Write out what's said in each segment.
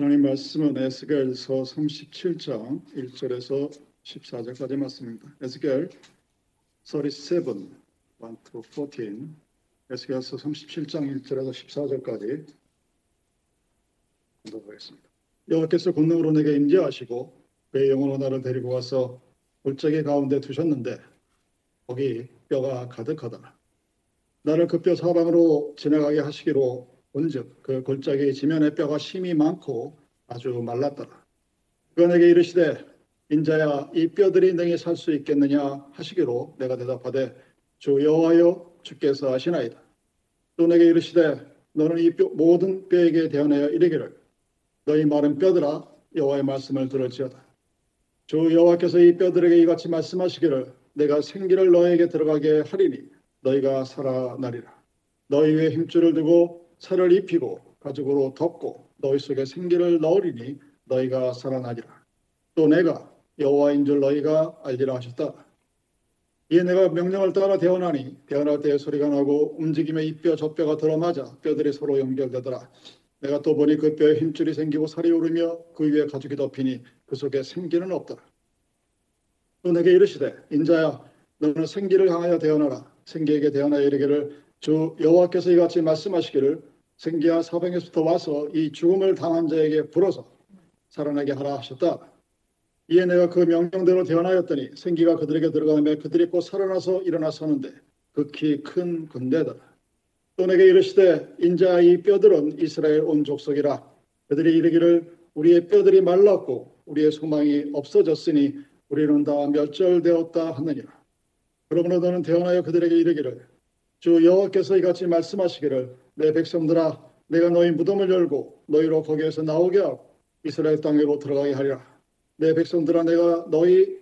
하나님 말씀은 에스겔서 37장 1절에서 14절까지 말씀입니다. 에스겔 37, 1 to 14, 에스겔서 37장 1절에서 14절까지 공독하겠습니다. 여호와께서 권능으로 내게 임재하시고 그의 영으로 나를 데리고 가서 골짜기 가운데 두셨는데 거기 뼈가 가득하더라. 나를 그 뼈 사방으로 지나가게 하시기로 온즉 그 골짜기 지면에 뼈가 심이 많고 아주 말랐더라. 그가 내게 이르시되 인자야 이 뼈들이 능히 살 수 있겠느냐 하시기로 내가 대답하되 주 여호와여 주께서 하시나이다. 또 내게 이르시되 너는 이 뼈, 모든 뼈에게 대언하여 이르기를 너희 마른 뼈들아 여호와의 말씀을 들을지어다. 주 여호와께서 이 뼈들에게 이같이 말씀하시기를 내가 생기를 너에게 들어가게 하리니 너희가 살아나리라. 너희 위에 힘줄을 두고 살을 입히고 가죽으로 덮고 너희 속에 생기를 넣으리니 너희가 살아나리라. 또 내가 여호와인 줄 너희가 알리라 하셨다. 이에 내가 명령을 따라 대언하니 대언할 때에 소리가 나고 움직임에 이뼈 저 뼈가 들어맞아 뼈들이 서로 연결되더라. 내가 또 보니 그 뼈에 힘줄이 생기고 살이 오르며 그 위에 가죽이 덮이니 그 속에 생기는 없더라. 또 내게 이르시되 인자야 너는 생기를 향하여 대언하라. 생기에게 대언하여 이르기를 주 여호와께서 이같이 말씀하시기를 생기야 사방에서부터 와서 이 죽음을 당한 자에게 불어서 살아나게 하라 하셨다. 이에 내가 그 명령대로 대언하였더니 생기가 그들에게 들어가며 그들이 곧 살아나서 일어나 서는데 극히 큰 군대더라. 또 내게 이르시되 인자 이 뼈들은 이스라엘 온 족속이라 그들이 이르기를 우리의 뼈들이 말랐고 우리의 소망이 없어졌으니 우리는 다 멸절되었다 하느니라. 그러므로 너는 대언하여 그들에게 이르기를 주 여호와께서 이같이 말씀하시기를 내 백성들아 내가 너희 무덤을 열고 너희로 거기에서 나오게 하고 이스라엘 땅으로 들어가게 하리라. 내 백성들아 내가 너희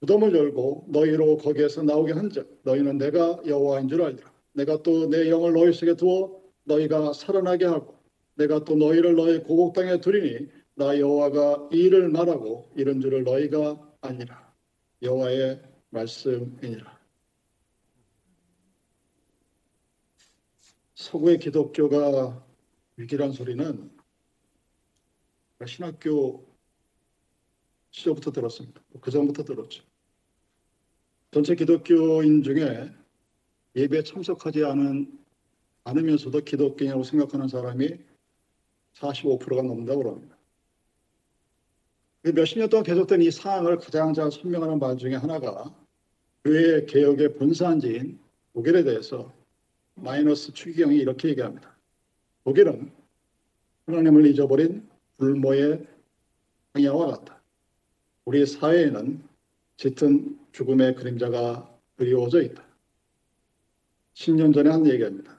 무덤을 열고 너희로 거기에서 나오게 한즉 너희는 내가 여호와인 줄 알리라. 내가 또 내 영을 너희 속에 두어 너희가 살아나게 하고 내가 또 너희를 너희 고국 땅에 두리니 나 여호와가 이 일을 말하고 이런 줄을 너희가 아니라 여호와의 말씀이니라 서구의 기독교가 위기란 소리는 신학교 시절부터 들었습니다. 그 전부터 들었죠. 전체 기독교인 중에 예배에 참석하지 않은 않으면서도 기독교냐고 생각하는 사람이 45%가 넘는다고 합니다. 몇십 년 동안 계속된 이 상황을 가장 잘 설명하는 말 중에 하나가 교회 개혁의 본산지인 독일에 대해서 마이너스 추기경이 이렇게 얘기합니다. 독일은 하나님을 잊어버린 불모의 광야와 같다. 우리 사회에는 짙은 죽음의 그림자가 그리워져 있다. 10년 전에 한 얘기입니다.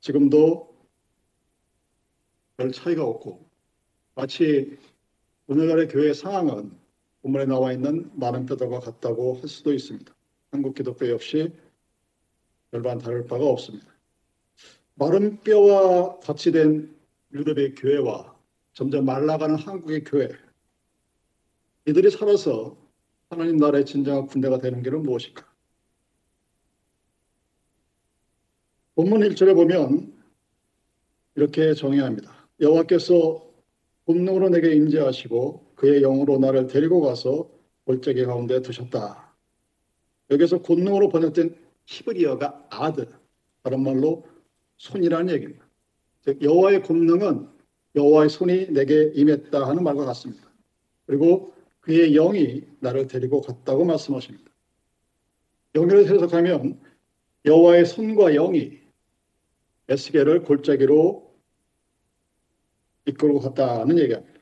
지금도 별 차이가 없고 마치 오늘날의 교회 상황은 본문에 나와 있는 많은 뼈들과 같다고 할 수도 있습니다. 한국 기독교 역시 별반 다를 바가 없습니다. 마른 뼈와 같이 된 유럽의 교회와 점점 말라가는 한국의 교회 이들이 살아서 하나님 나라의 진정한 군대가 되는 길은 무엇일까? 본문 1절에 보면 이렇게 정의합니다. 여호와께서 본능으로 내게 임재하시고 그의 영으로 나를 데리고 가서 골짜기 가운데 두셨다. 여기서 본능으로 번역된 히브리어가 아드 다른 말로 손이라는 얘기입니다. 즉 여호와의 권능은 여호와의 손이 내게 임했다 하는 말과 같습니다. 그리고 그의 영이 나를 데리고 갔다고 말씀하십니다. 영어로 해석하면 여호와의 손과 영이 에스겔을 골짜기로 이끌고 갔다는 얘기입니다.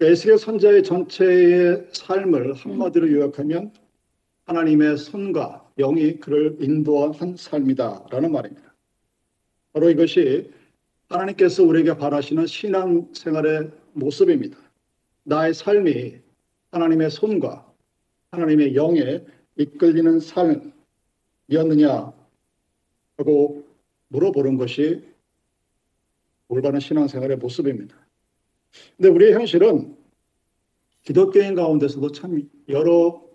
에스겔 선자의 전체의 삶을 한마디로 요약하면 하나님의 손과 영이 그를 인도한 삶이다라는 말입니다. 바로 이것이 하나님께서 우리에게 바라시는 신앙 생활의 모습입니다. 나의 삶이 하나님의 손과 하나님의 영에 이끌리는 삶이었느냐 하고 물어보는 것이 올바른 신앙생활의 모습입니다. 근데 우리의 현실은 기독교인 가운데서도 참 여러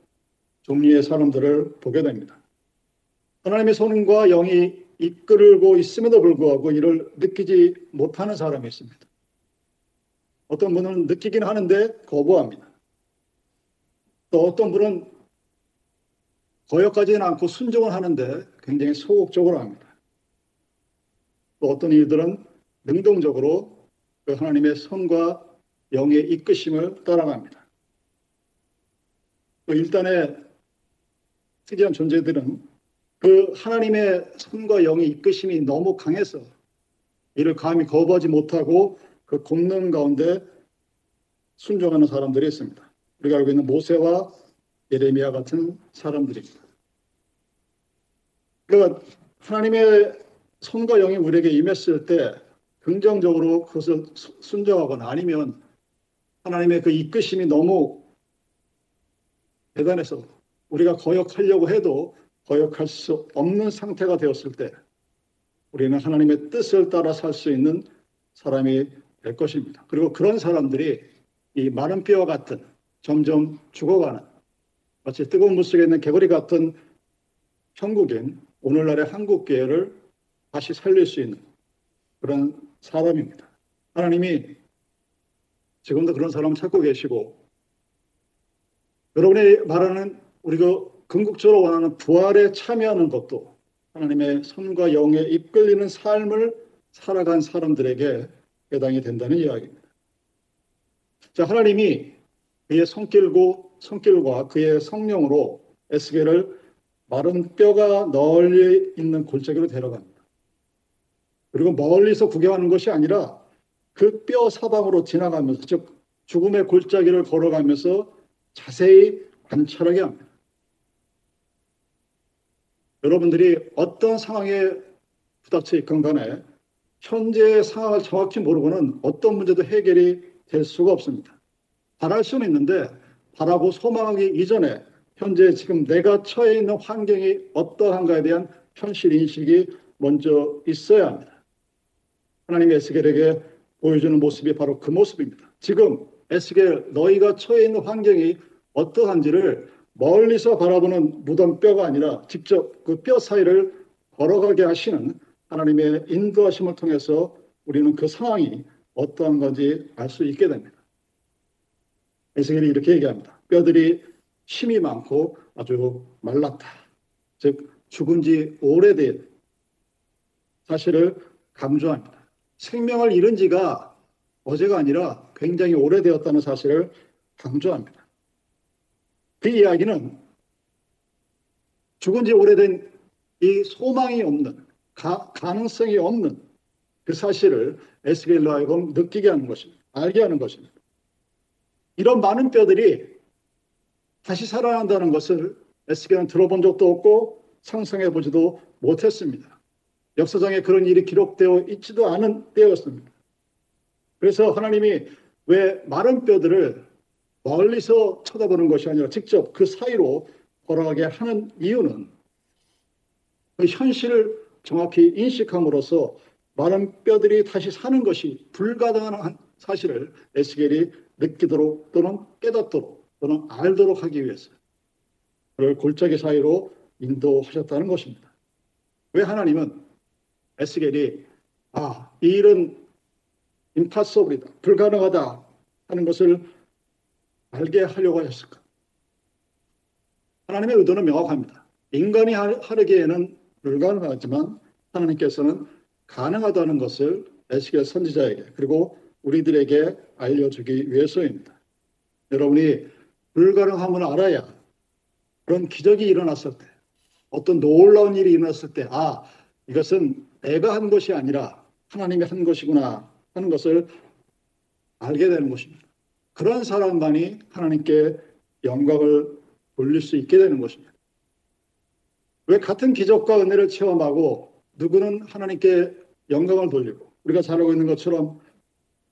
종류의 사람들을 보게 됩니다. 하나님의 손과 영이 이끌고 있음에도 불구하고 이를 느끼지 못하는 사람이 있습니다. 어떤 분은 느끼긴 하는데 거부합니다. 또 어떤 분은 거역하지는 않고 순종을 하는데 굉장히 소극적으로 합니다. 또 어떤 이들은 능동적으로 그 하나님의 선과 영의 이끄심을 따라갑니다. 또 일단의 특이한 존재들은 그 하나님의 선과 영의 이끄심이 너무 강해서 이를 감히 거부하지 못하고 그 곤능 가운데 순종하는 사람들이 있습니다. 우리가 알고 있는 모세와 예레미야 같은 사람들입니다. 그러니까 하나님의 손과 영이 우리에게 임했을 때 긍정적으로 그것을 순종하거나 아니면 하나님의 그 이끄심이 너무 대단해서 우리가 거역하려고 해도 거역할 수 없는 상태가 되었을 때 우리는 하나님의 뜻을 따라 살 수 있는 사람이 될 것입니다. 그리고 그런 사람들이 이 마른 뼈와 같은 점점 죽어가는 마치 뜨거운 물 속에 있는 개구리 같은 형국인 오늘날의 한국 교회를 다시 살릴 수 있는 그런 사람입니다. 하나님이 지금도 그런 사람을 찾고 계시고 여러분이 말하는 우리가 궁극적으로 원하는 부활에 참여하는 것도 하나님의 손과 영에 이끌리는 삶을 살아간 사람들에게 해당이 된다는 이야기입니다. 자, 하나님이 그의 손길고 손길과 그의 성령으로 에스겔을 마른 뼈가 널리 있는 골짜기로 데려갑니다. 그리고 멀리서 구경하는 것이 아니라 그 뼈 사방으로 지나가면서 즉 죽음의 골짜기를 걸어가면서 자세히 관찰하게 합니다. 여러분들이 어떤 상황에 부닥쳐 있건 간에 현재의 상황을 정확히 모르고는 어떤 문제도 해결이 될 수가 없습니다. 바랄 수는 있는데 바라고 소망하기 이전에 현재 지금 내가 처해 있는 환경이 어떠한가에 대한 현실 인식이 먼저 있어야 합니다. 하나님 에스겔에게 보여주는 모습이 바로 그 모습입니다. 지금 에스겔 너희가 처해 있는 환경이 어떠한지를 멀리서 바라보는 무덤 뼈가 아니라 직접 그 뼈 사이를 걸어가게 하시는 하나님의 인도하심을 통해서 우리는 그 상황이 어떠한 건지 알 수 있게 됩니다. 에스겔이 이렇게 얘기합니다. 뼈들이 힘이 많고 아주 말랐다. 즉 죽은 지 오래된 사실을 강조합니다. 생명을 잃은 지가 어제가 아니라 굉장히 오래되었다는 사실을 강조합니다. 그 이야기는 죽은 지 오래된 이 소망이 없는 가, 가능성이 없는 그 사실을 에스겔로 하여금 느끼게 하는 것입니다. 알게 하는 것입니다. 이런 많은 뼈들이 다시 살아난다는 것을 에스겔은 들어본 적도 없고 상상해 보지도 못했습니다. 역사장에 그런 일이 기록되어 있지도 않은 때였습니다. 그래서 하나님이 왜 마른 뼈들을 멀리서 쳐다보는 것이 아니라 직접 그 사이로 걸어가게 하는 이유는 그 현실을 정확히 인식함으로써 마른 뼈들이 다시 사는 것이 불가능한 사실을 에스겔이 느끼도록 또는 깨닫도록 또는 알도록 하기 위해서 그를 골짜기 사이로 인도하셨다는 것입니다. 왜 하나님은 에스겔이 아, 이 일은 임파서블이다, 불가능하다 하는 것을 알게 하려고 하셨을까? 하나님의 의도는 명확합니다. 인간이 하르기에는 불가능하지만 하나님께서는 가능하다는 것을 에스겔 선지자에게 그리고 우리들에게 알려주기 위해서입니다. 여러분이 불가능함을 알아야 그런 기적이 일어났을 때 어떤 놀라운 일이 일어났을 때 아, 이것은 내가 한 것이 아니라 하나님이 한 것이구나 하는 것을 알게 되는 것입니다. 그런 사람만이 하나님께 영광을 돌릴 수 있게 되는 것입니다. 왜 같은 기적과 은혜를 체험하고 누구는 하나님께 영광을 돌리고 우리가 잘 알고 있는 것처럼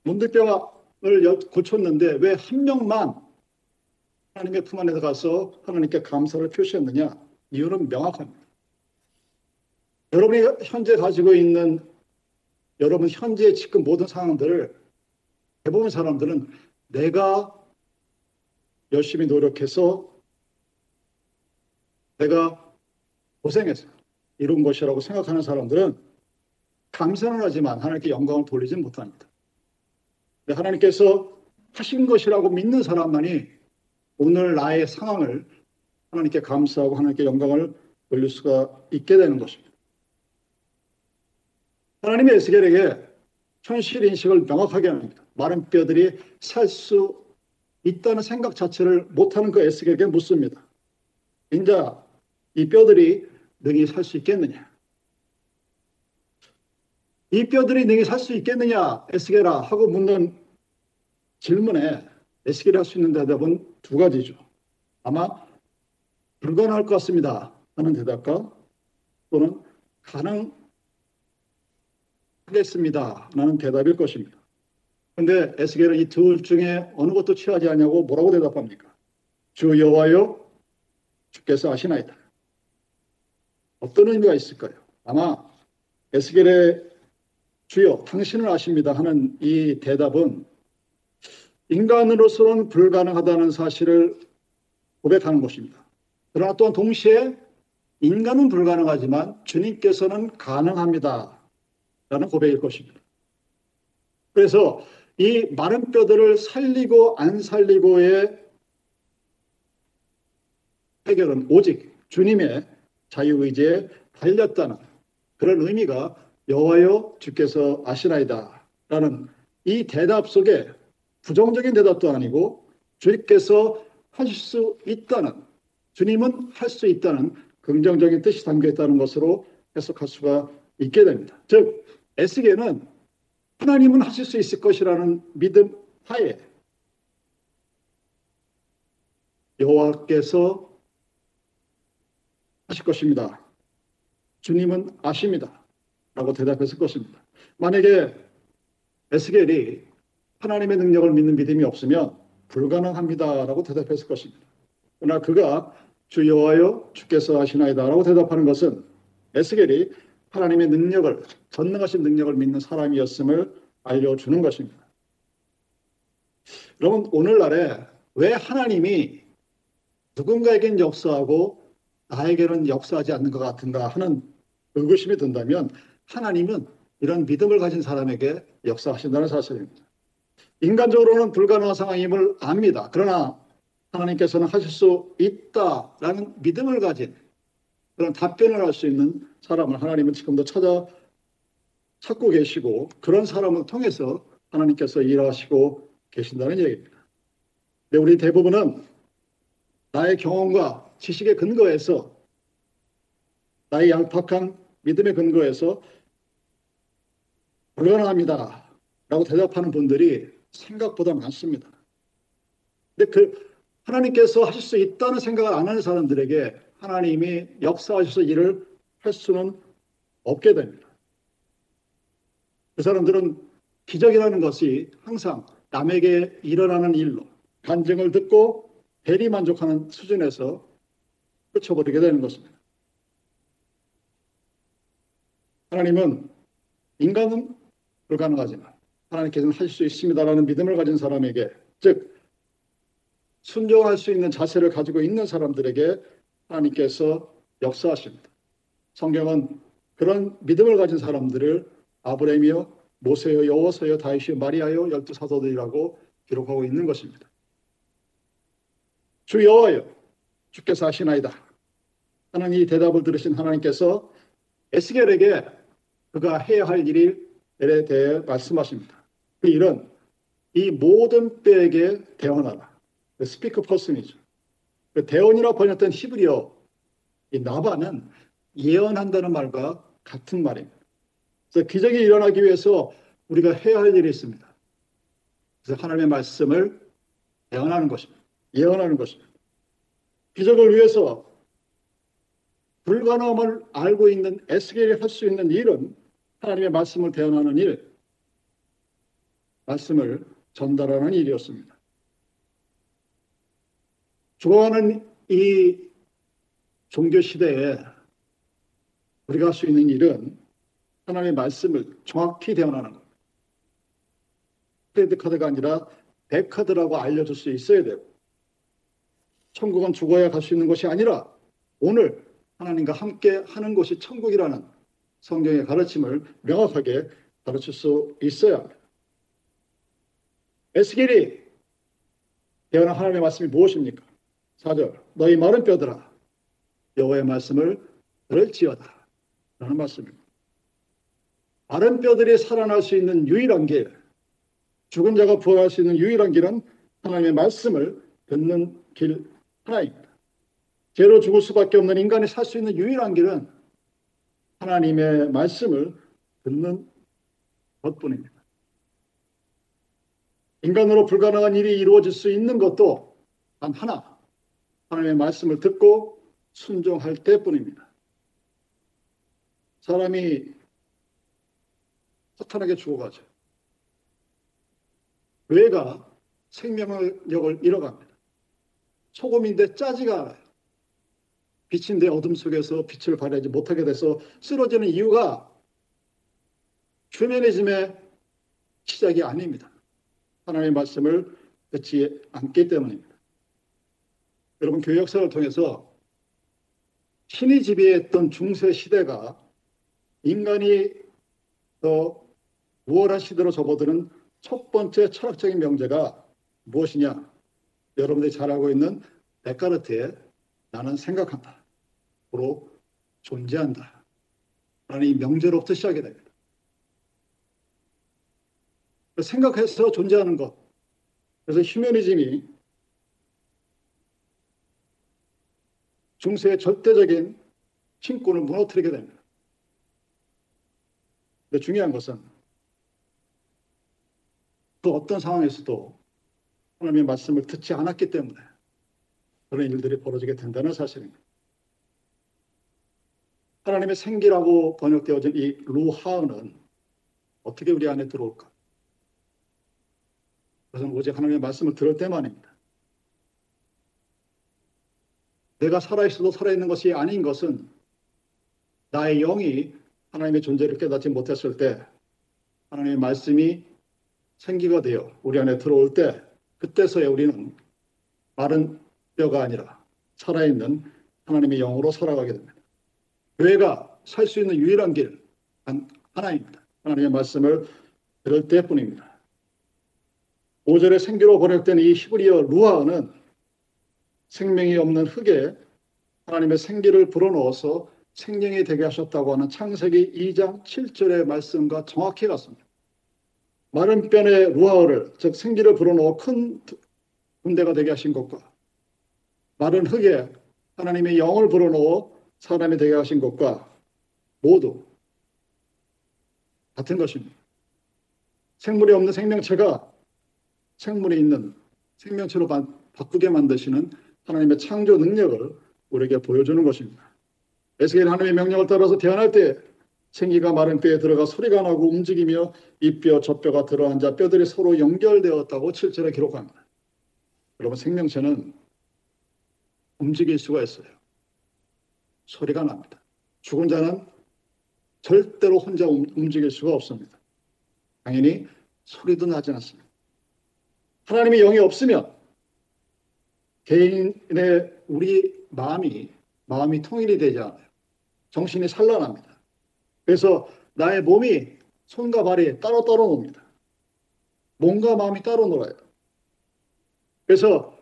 문득병을 고쳤는데 왜 한 명만 하나님의 품 안에 가서 하나님께 감사를 표시했느냐? 이유는 명확합니다. 여러분이 현재 가지고 있는 여러분 현재 지금 모든 상황들을 대부분 사람들은 내가 열심히 노력해서 내가 고생해서 이룬 것이라고 생각하는 사람들은 감사는 하지만 하나님께 영광을 돌리지 못합니다. 하나님께서 하신 것이라고 믿는 사람만이 오늘 나의 상황을 하나님께 감사하고 하나님께 영광을 돌릴 수가 있게 되는 것입니다. 하나님의 에스겔에게 현실 인식을 명확하게 합니다. 마른 뼈들이 살 수 있다는 생각 자체를 못하는 그 에스겔에게 묻습니다. 인자 이 뼈들이 능히 살 수 있겠느냐? 이 뼈들이 능히 살 수 있겠느냐, 에스겔아 하고 묻는 질문에 에스겔이 할 수 있는 대답은 두 가지죠. 아마 불가능할 것 같습니다 하는 대답과 또는 가능하겠습니다 라는 대답일 것입니다. 근데 에스겔은 이 둘 중에 어느 것도 취하지 않냐고 뭐라고 대답합니까? 주 여호와여 주께서 아시나이다. 어떤 의미가 있을까요? 아마 에스겔의 주여 당신을 아십니다 하는 이 대답은 인간으로서는 불가능하다는 사실을 고백하는 것입니다. 그러나 또한 동시에 인간은 불가능하지만 주님께서는 가능합니다. 라는 고백일 것입니다. 그래서 이 마른 뼈들을 살리고 안 살리고의 해결은 오직 주님의 자유의지에 달렸다는 그런 의미가 여호와여 주께서 아시나이다 라는 이 대답 속에 부정적인 대답도 아니고 주님께서 하실 수 있다는 주님은 할 수 있다는 긍정적인 뜻이 담겨 있다는 것으로 해석할 수가 있게 됩니다. 즉 에스겔은 하나님은 하실 수 있을 것이라는 믿음 하에 여호와께서 하실 것입니다. 주님은 아십니다. 라고 대답했을 것입니다. 만약에 에스겔이 하나님의 능력을 믿는 믿음이 없으면 불가능합니다. 라고 대답했을 것입니다. 그러나 그가 주 여호와여 주께서 하시나이다 라고 대답하는 것은 에스겔이 하나님의 능력을 전능하신 능력을 믿는 사람이었음을 알려주는 것입니다. 여러분 오늘날에 왜 하나님이 누군가에겐 역사하고 나에게는 역사하지 않는 것 같은가 하는 의구심이 든다면 하나님은 이런 믿음을 가진 사람에게 역사하신다는 사실입니다. 인간적으로는 불가능한 상황임을 압니다. 그러나 하나님께서는 하실 수 있다라는 믿음을 가진 그런 답변을 할 수 있는 사람을 하나님은 지금도 찾아 찾고 계시고 그런 사람을 통해서 하나님께서 일하시고 계신다는 얘기입니다. 근데 우리 대부분은 나의 경험과 지식의 근거에서 나의 양팍한 믿음의 근거에서 불가능합니다. 라고 대답하는 분들이 생각보다 많습니다. 근데 그 하나님께서 하실 수 있다는 생각을 안 하는 사람들에게 하나님이 역사하셔서 일을 할 수는 없게 됩니다. 그 사람들은 기적이라는 것이 항상 남에게 일어나는 일로 간증을 듣고 대리 만족하는 수준에서 끝쳐버리게 되는 것입니다. 하나님은 인간은 불가능하지만 하나님께서는 하실 수 있습니다라는 믿음을 가진 사람에게 즉 순종할 수 있는 자세를 가지고 있는 사람들에게 하나님께서 역사하십니다. 성경은 그런 믿음을 가진 사람들을 아브라함이요 모세요 여호서요 다윗이요 마리아요 열두 사도들이라고 기록하고 있는 것입니다. 주 여호와여 주께서 하시나이다. 하는 이 대답을 들으신 하나님께서 에스겔에게 그가 해야 할 일에 대해 말씀하십니다. 그 일은 이 모든 뼈에게 대언하라. 스피커 퍼슨이죠. 그 대언이라 번역된 히브리어 이 나바는 예언한다는 말과 같은 말입니다. 그래서 기적이 일어나기 위해서 우리가 해야 할 일이 있습니다. 그래서 하나님의 말씀을 예언하는 것입니다. 예언하는 것입니다. 기적을 위해서 불가능함을 알고 있는 에스겔이 할 수 있는 일은 하나님의 말씀을 대언하는 일, 말씀을 전달하는 일이었습니다. 죽어가는 이 종교 시대에 우리가 할 수 있는 일은 하나님의 말씀을 정확히 대언하는 겁니다. 크레딧 카드가 아니라 백카드라고 알려줄 수 있어야 되고 천국은 죽어야 갈 수 있는 것이 아니라 오늘 하나님과 함께 하는 것이 천국이라는 성경의 가르침을 명확하게 가르칠 수 있어야 합니다. 에스겔이 대언한 하나님의 말씀이 무엇입니까? 4절 너희 마른 뼈들아 여호와의 말씀을 들을지어다 라는 말씀입니다. 마른 뼈들이 살아날 수 있는 유일한 길 죽은 자가 부활할 수 있는 유일한 길은 하나님의 말씀을 듣는 길 하나입니다. 죄로 죽을 수밖에 없는 인간이 살 수 있는 유일한 길은 하나님의 말씀을 듣는 것뿐입니다. 인간으로 불가능한 일이 이루어질 수 있는 것도 단 하나, 하나님의 말씀을 듣고 순종할 때뿐입니다. 사람이 허탄하게 죽어가죠. 뇌가 생명력을 잃어갑니다. 소금인데 짜지가 않아요. 빛인데 어둠 속에서 빛을 발하지 못하게 돼서 쓰러지는 이유가 휴메니즘의 시작이 아닙니다. 하나님의 말씀을 듣지 않기 때문입니다. 여러분 교회 역사를 통해서 신이 지배했던 중세 시대가 인간이 더 우월한 시대로 접어드는 첫 번째 철학적인 명제가 무엇이냐? 여러분들이 잘 알고 있는 데카르트의 나는 생각한다. 로 존재한다. 라는 이 명제로부터 시작이 됩니다. 생각해서 존재하는 것. 그래서 휴머니즘이 중세의 절대적인 신권을 무너뜨리게 됩니다. 근데 중요한 것은 그 어떤 상황에서도 하나님의 말씀을 듣지 않았기 때문에 그런 일들이 벌어지게 된다는 사실입니다. 하나님의 생기라고 번역되어진 이 루하은은 어떻게 우리 안에 들어올까? 그것은 오직 하나님의 말씀을 들을 때만입니다. 내가 살아있어도 살아있는 것이 아닌 것은 나의 영이 하나님의 존재를 깨닫지 못했을 때 하나님의 말씀이 생기가 되어 우리 안에 들어올 때 그때서야 우리는 마른 뼈가 아니라 살아있는 하나님의 영으로 살아가게 됩니다. 교회가 살 수 있는 유일한 길 하나입니다. 하나님의 말씀을 들을 때뿐입니다. 5절에 생기로 번역된 이 히브리어 루아는 생명이 없는 흙에 하나님의 생기를 불어넣어서 생명이 되게 하셨다고 하는 창세기 2장 7절의 말씀과 정확히 같습니다. 마른 뼈에 루아를 즉 생기를 불어넣어 큰 군대가 되게 하신 것과 마른 흙에 하나님의 영을 불어넣어 사람이 되게 하신 것과 모두 같은 것입니다. 생물이 없는 생명체가 생물이 있는 생명체로 바꾸게 만드시는 하나님의 창조 능력을 우리에게 보여주는 것입니다. 에스겔 하나님의 명령을 따라서 태어날 때 생기가 마른 뼈에 들어가 소리가 나고 움직이며 이 뼈, 저 뼈가 들어앉아 뼈들이 서로 연결되었다고 7절에 기록합니다. 여러분 생명체는 움직일 수가 있어요. 소리가 납니다. 죽은 자는 절대로 혼자 움직일 수가 없습니다. 당연히 소리도 나지 않습니다. 하나님의 영이 없으면 개인의 우리 마음이 마음이 통일이 되지 않아요. 정신이 산란합니다. 그래서 나의 몸이 손과 발이 따로 따로 놉니다. 몸과 마음이 따로 놀아요. 그래서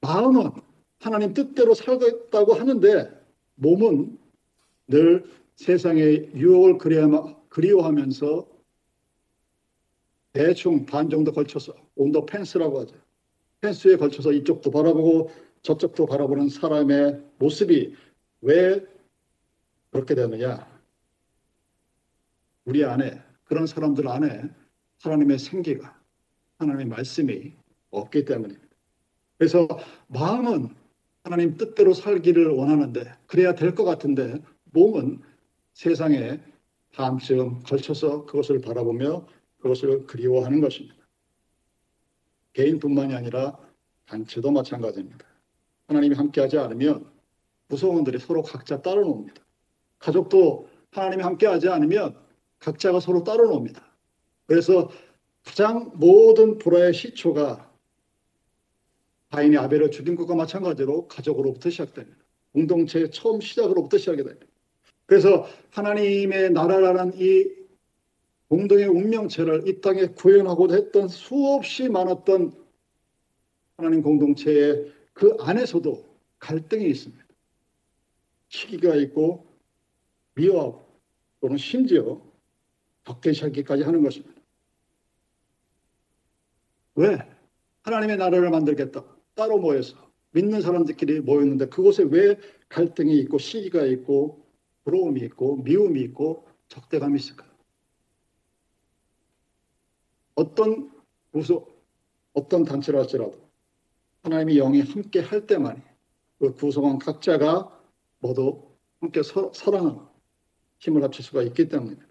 마음은 하나님 뜻대로 살겠다고 하는데 몸은 늘 세상의 유혹을 그리워하면서 대충 반 정도 걸쳐서 온도 펜스라고 하죠. 펜스에 걸쳐서 이쪽도 바라보고 저쪽도 바라보는 사람의 모습이 왜 그렇게 되느냐? 우리 안에 그런 사람들 안에 하나님의 생기가 하나님의 말씀이 없기 때문입니다. 그래서 마음은 하나님 뜻대로 살기를 원하는데 그래야 될 것 같은데 몸은 세상에 다음쯤 걸쳐서 그것을 바라보며 그것을 그리워하는 것입니다. 개인뿐만이 아니라 단체도 마찬가지입니다. 하나님이 함께하지 않으면 구성원들이 서로 각자 따로 놉니다. 가족도 하나님이 함께하지 않으면 각자가 서로 따로 놉니다. 그래서 가장 모든 불화의 시초가 가인이 아벨을 죽인 것과 마찬가지로 가족으로부터 시작됩니다. 공동체의 처음 시작으로부터 시작이 됩니다. 그래서 하나님의 나라라는 이 공동의 운명체를 이 땅에 구현하고자 했던 수없이 많았던 하나님 공동체의 그 안에서도 갈등이 있습니다. 시기가 있고 미워하고 또는 심지어 덕대시하기까지 하는 것입니다. 왜? 하나님의 나라를 만들겠다. 따로 모여서 믿는 사람들끼리 모였는데 그곳에 왜 갈등이 있고 시기가 있고 부러움이 있고 미움이 있고 적대감이 있을까요? 어떤 구소, 어떤 단체를 할지라도 하나님의 영이 함께 할 때만이 그 구성원 각자가 모두 함께 서, 사랑하는 힘을 합칠 수가 있기 때문입니다.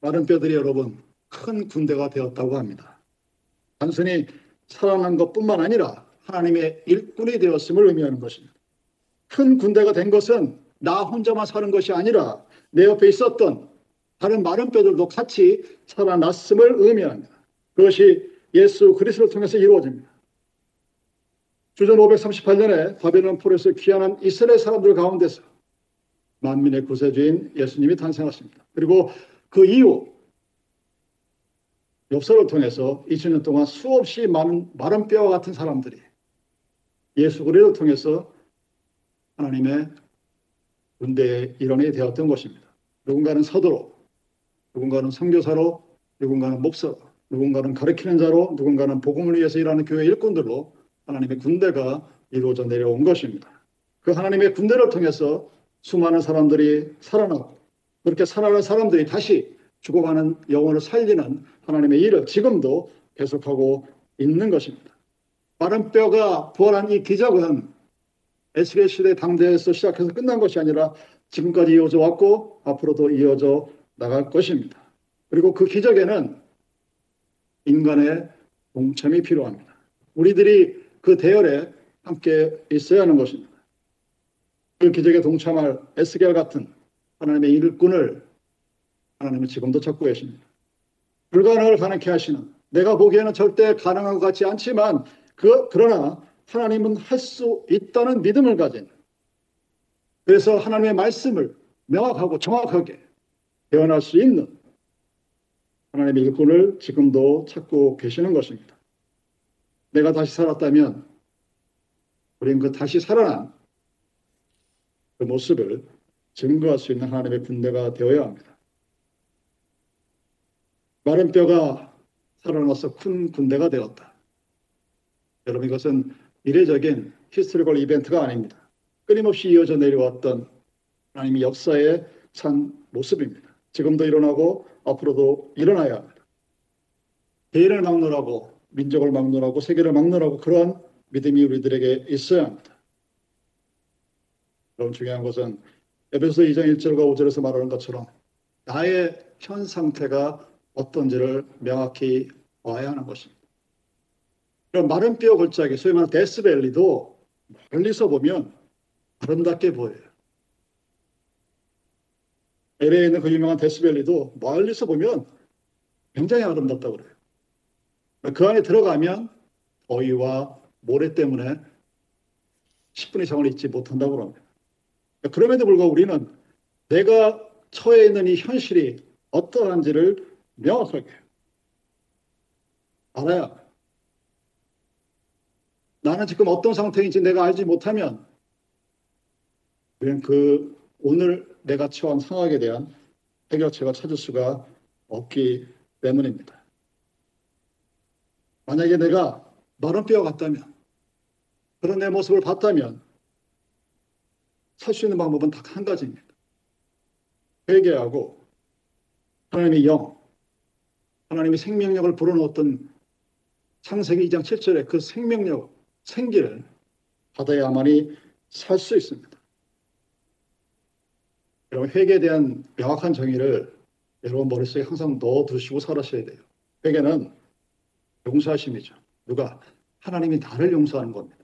마른 뼈들이 여러분 큰 군대가 되었다고 합니다. 단순히 살아난 것뿐만 아니라 하나님의 일꾼이 되었음을 의미하는 것입니다. 큰 군대가 된 것은 나 혼자만 사는 것이 아니라 내 옆에 있었던 다른 마른 뼈들도 같이 살아났음을 의미합니다. 그것이 예수 그리스도를 통해서 이루어집니다. 주전 538년에 바벨론 포로에서 귀환한 이스라엘 사람들 가운데서 만민의 구세주인 예수님이 탄생하십니다. 그리고 그 이후 엽서를 통해서 2000년 동안 수없이 많은 마른 뼈와 같은 사람들이 예수 그리스도를 통해서 하나님의 군대의 일원이 되었던 것입니다. 누군가는 서도로, 누군가는 선교사로, 누군가는 목사로, 누군가는 가르치는 자로, 누군가는 복음을 위해서 일하는 교회 일꾼들로 하나님의 군대가 이루어져 내려온 것입니다. 그 하나님의 군대를 통해서 수많은 사람들이 살아나고 그렇게 살아난 사람들이 다시 죽어가는 영혼을 살리는 하나님의 일을 지금도 계속하고 있는 것입니다. 마른 뼈가 부활한 이 기적은 에스겔 시대 당대에서 시작해서 끝난 것이 아니라 지금까지 이어져 왔고 앞으로도 이어져 나갈 것입니다. 그리고 그 기적에는 인간의 동참이 필요합니다. 우리들이 그 대열에 함께 있어야 하는 것입니다. 그 기적에 동참할 에스겔 같은 하나님의 일꾼을 하나님은 지금도 찾고 계십니다. 불가능을 가능케 하시는 내가 보기에는 절대 가능한 것 같지 않지만 그 그러나 하나님은 할 수 있다는 믿음을 가진 그래서 하나님의 말씀을 명확하고 정확하게 대언할 수 있는 하나님의 일꾼을 지금도 찾고 계시는 것입니다. 내가 다시 살았다면 우리는 그 다시 살아난 그 모습을 증거할 수 있는 하나님의 군대가 되어야 합니다. 마른 뼈가 살아나서 큰 군대가 되었다. 여러분 이것은 이례적인 historical event가 아닙니다. 끊임없이 이어져 내려왔던 하나님의 역사의 산 모습입니다. 지금도 일어나고 앞으로도 일어나야 합니다. 개인을 막론하고 민족을 막론하고 세계를 막론하고 그러한 믿음이 우리들에게 있어야 합니다. 그럼 중요한 것은 에베소 2장 1절과 5절에서 말하는 것처럼 나의 현 상태가 어떤지를 명확히 봐야 하는 것입니다. 그럼 마른 뼈 골짜기, 소위 말하는 데스밸리도 멀리서 보면 아름답게 보여요. LA에 있는 그 유명한 데스밸리도 멀리서 보면 굉장히 아름답다고 그래요. 그 안에 들어가면 더위와 모래 때문에 10분 이상을 있지 못한다고 합니다. 그럼에도 불구하고 우리는 내가 처해 있는 이 현실이 어떠한지를 명확하게 알아야 나는 지금 어떤 상태인지 내가 알지 못하면 우리는 그 오늘 내가 처한 상황에 대한 해결책을 찾을 수가 없기 때문입니다. 만약에 내가 마른 뼈 같다면 그런 내 모습을 봤다면 살 수 있는 방법은 딱 한 가지입니다. 회개하고 하나님의 영, 하나님의 생명력을 불어넣었던 창세기 2장 7절에 그 생명력, 생기를 받아야만이 살 수 있습니다. 여러분 회개에 대한 명확한 정의를 여러분 머릿속에 항상 넣어두시고 살아셔야 돼요. 회개는 용서하심이죠. 누가? 하나님이 나를 용서하는 겁니다.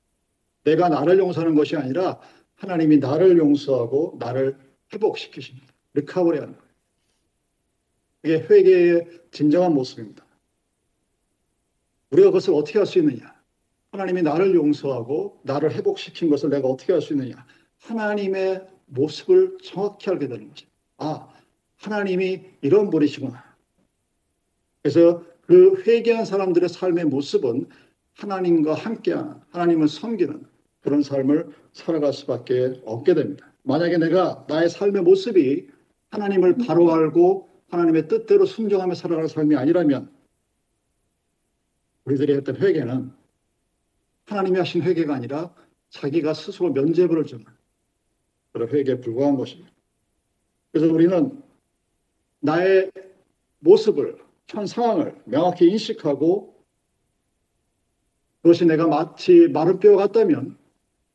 내가 나를 용서하는 것이 아니라 하나님이 나를 용서하고 나를 회복시키십니다. 리카버리 하는 거예요. 이게 회개의 진정한 모습입니다. 우리가 그것을 어떻게 할 수 있느냐? 하나님이 나를 용서하고 나를 회복시킨 것을 내가 어떻게 할 수 있느냐? 하나님의 모습을 정확히 알게 되는 거죠. 아, 하나님이 이런 분이시구나. 그래서 그 회개한 사람들의 삶의 모습은 하나님과 함께하는 하나님을 섬기는 그런 삶을 살아갈 수밖에 없게 됩니다. 만약에 내가 나의 삶의 모습이 하나님을 바로 알고 하나님의 뜻대로 순종하며 살아가는 삶이 아니라면 우리들이 했던 회개는 하나님이 하신 회개가 아니라 자기가 스스로 면죄부를 주는 그런 회개에 불과한 것입니다. 그래서 우리는 나의 모습을 현 상황을 명확히 인식하고 그것이 내가 마치 마른 뼈 같다면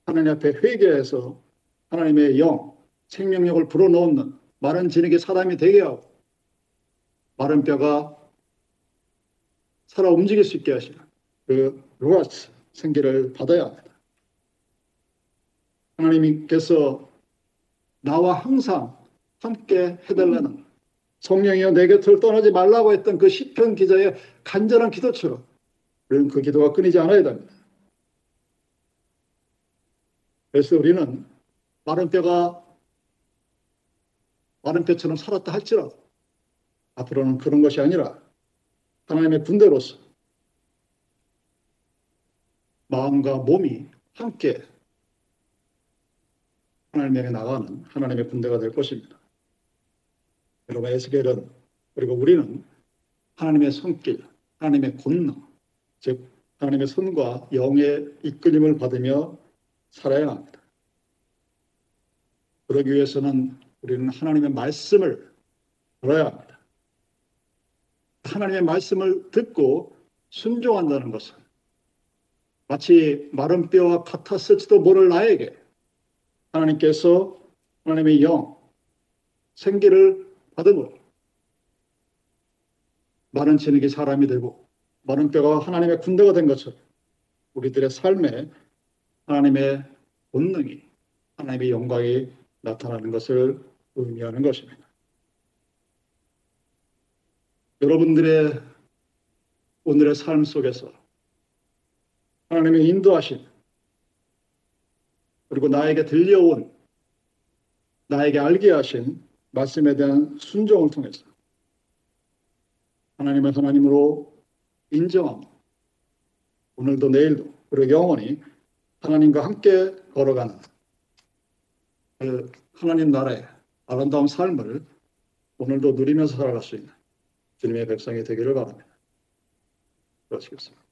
하나님 앞에 회개해서 하나님의 영, 생명력을 불어넣는 마른 진흙의 사람이 되게 하고 마른 뼈가 살아 움직일 수 있게 하시는 그 루아스 생기를 받아야 합니다. 하나님께서 나와 항상 함께 해달라는 성령이여 내 곁을 떠나지 말라고 했던 그 시편 기자의 간절한 기도처럼 우리는 그 기도가 끊이지 않아야 됩니다. 그래서 우리는 마른 뼈가 마른 뼈처럼 살았다 할지라도 앞으로는 그런 것이 아니라 하나님의 군대로서 마음과 몸이 함께 하나님에게 나가는 하나님의 군대가 될 것입니다. 여러분 에스겔은 그리고 우리는 하나님의 손길, 하나님의 권능, 즉 하나님의 손과 영의 이끌림을 받으며 살아야 합니다. 그러기 위해서는 우리는 하나님의 말씀을 들어야 합니다. 하나님의 말씀을 듣고 순종한다는 것은 마치 마른 뼈와 같았을지도 모를 나에게 하나님께서 하나님의 영, 생기를 받음으로 마른 진흙이 사람이 되고 마른 뼈가 하나님의 군대가 된 것처럼 우리들의 삶에 하나님의 본능이 하나님의 영광이 나타나는 것을 의미하는 것입니다. 여러분들의 오늘의 삶 속에서 하나님의 인도하신 그리고 나에게 들려온 나에게 알게 하신 말씀에 대한 순종을 통해서 하나님을 하나님으로 인정함 오늘도 내일도 그리고 영원히 하나님과 함께 걸어가는 그 하나님 나라의 아름다운 삶을 오늘도 누리면서 살아갈 수 있는 주님의 백성이 되기를 바랍니다. 그러시겠습니다.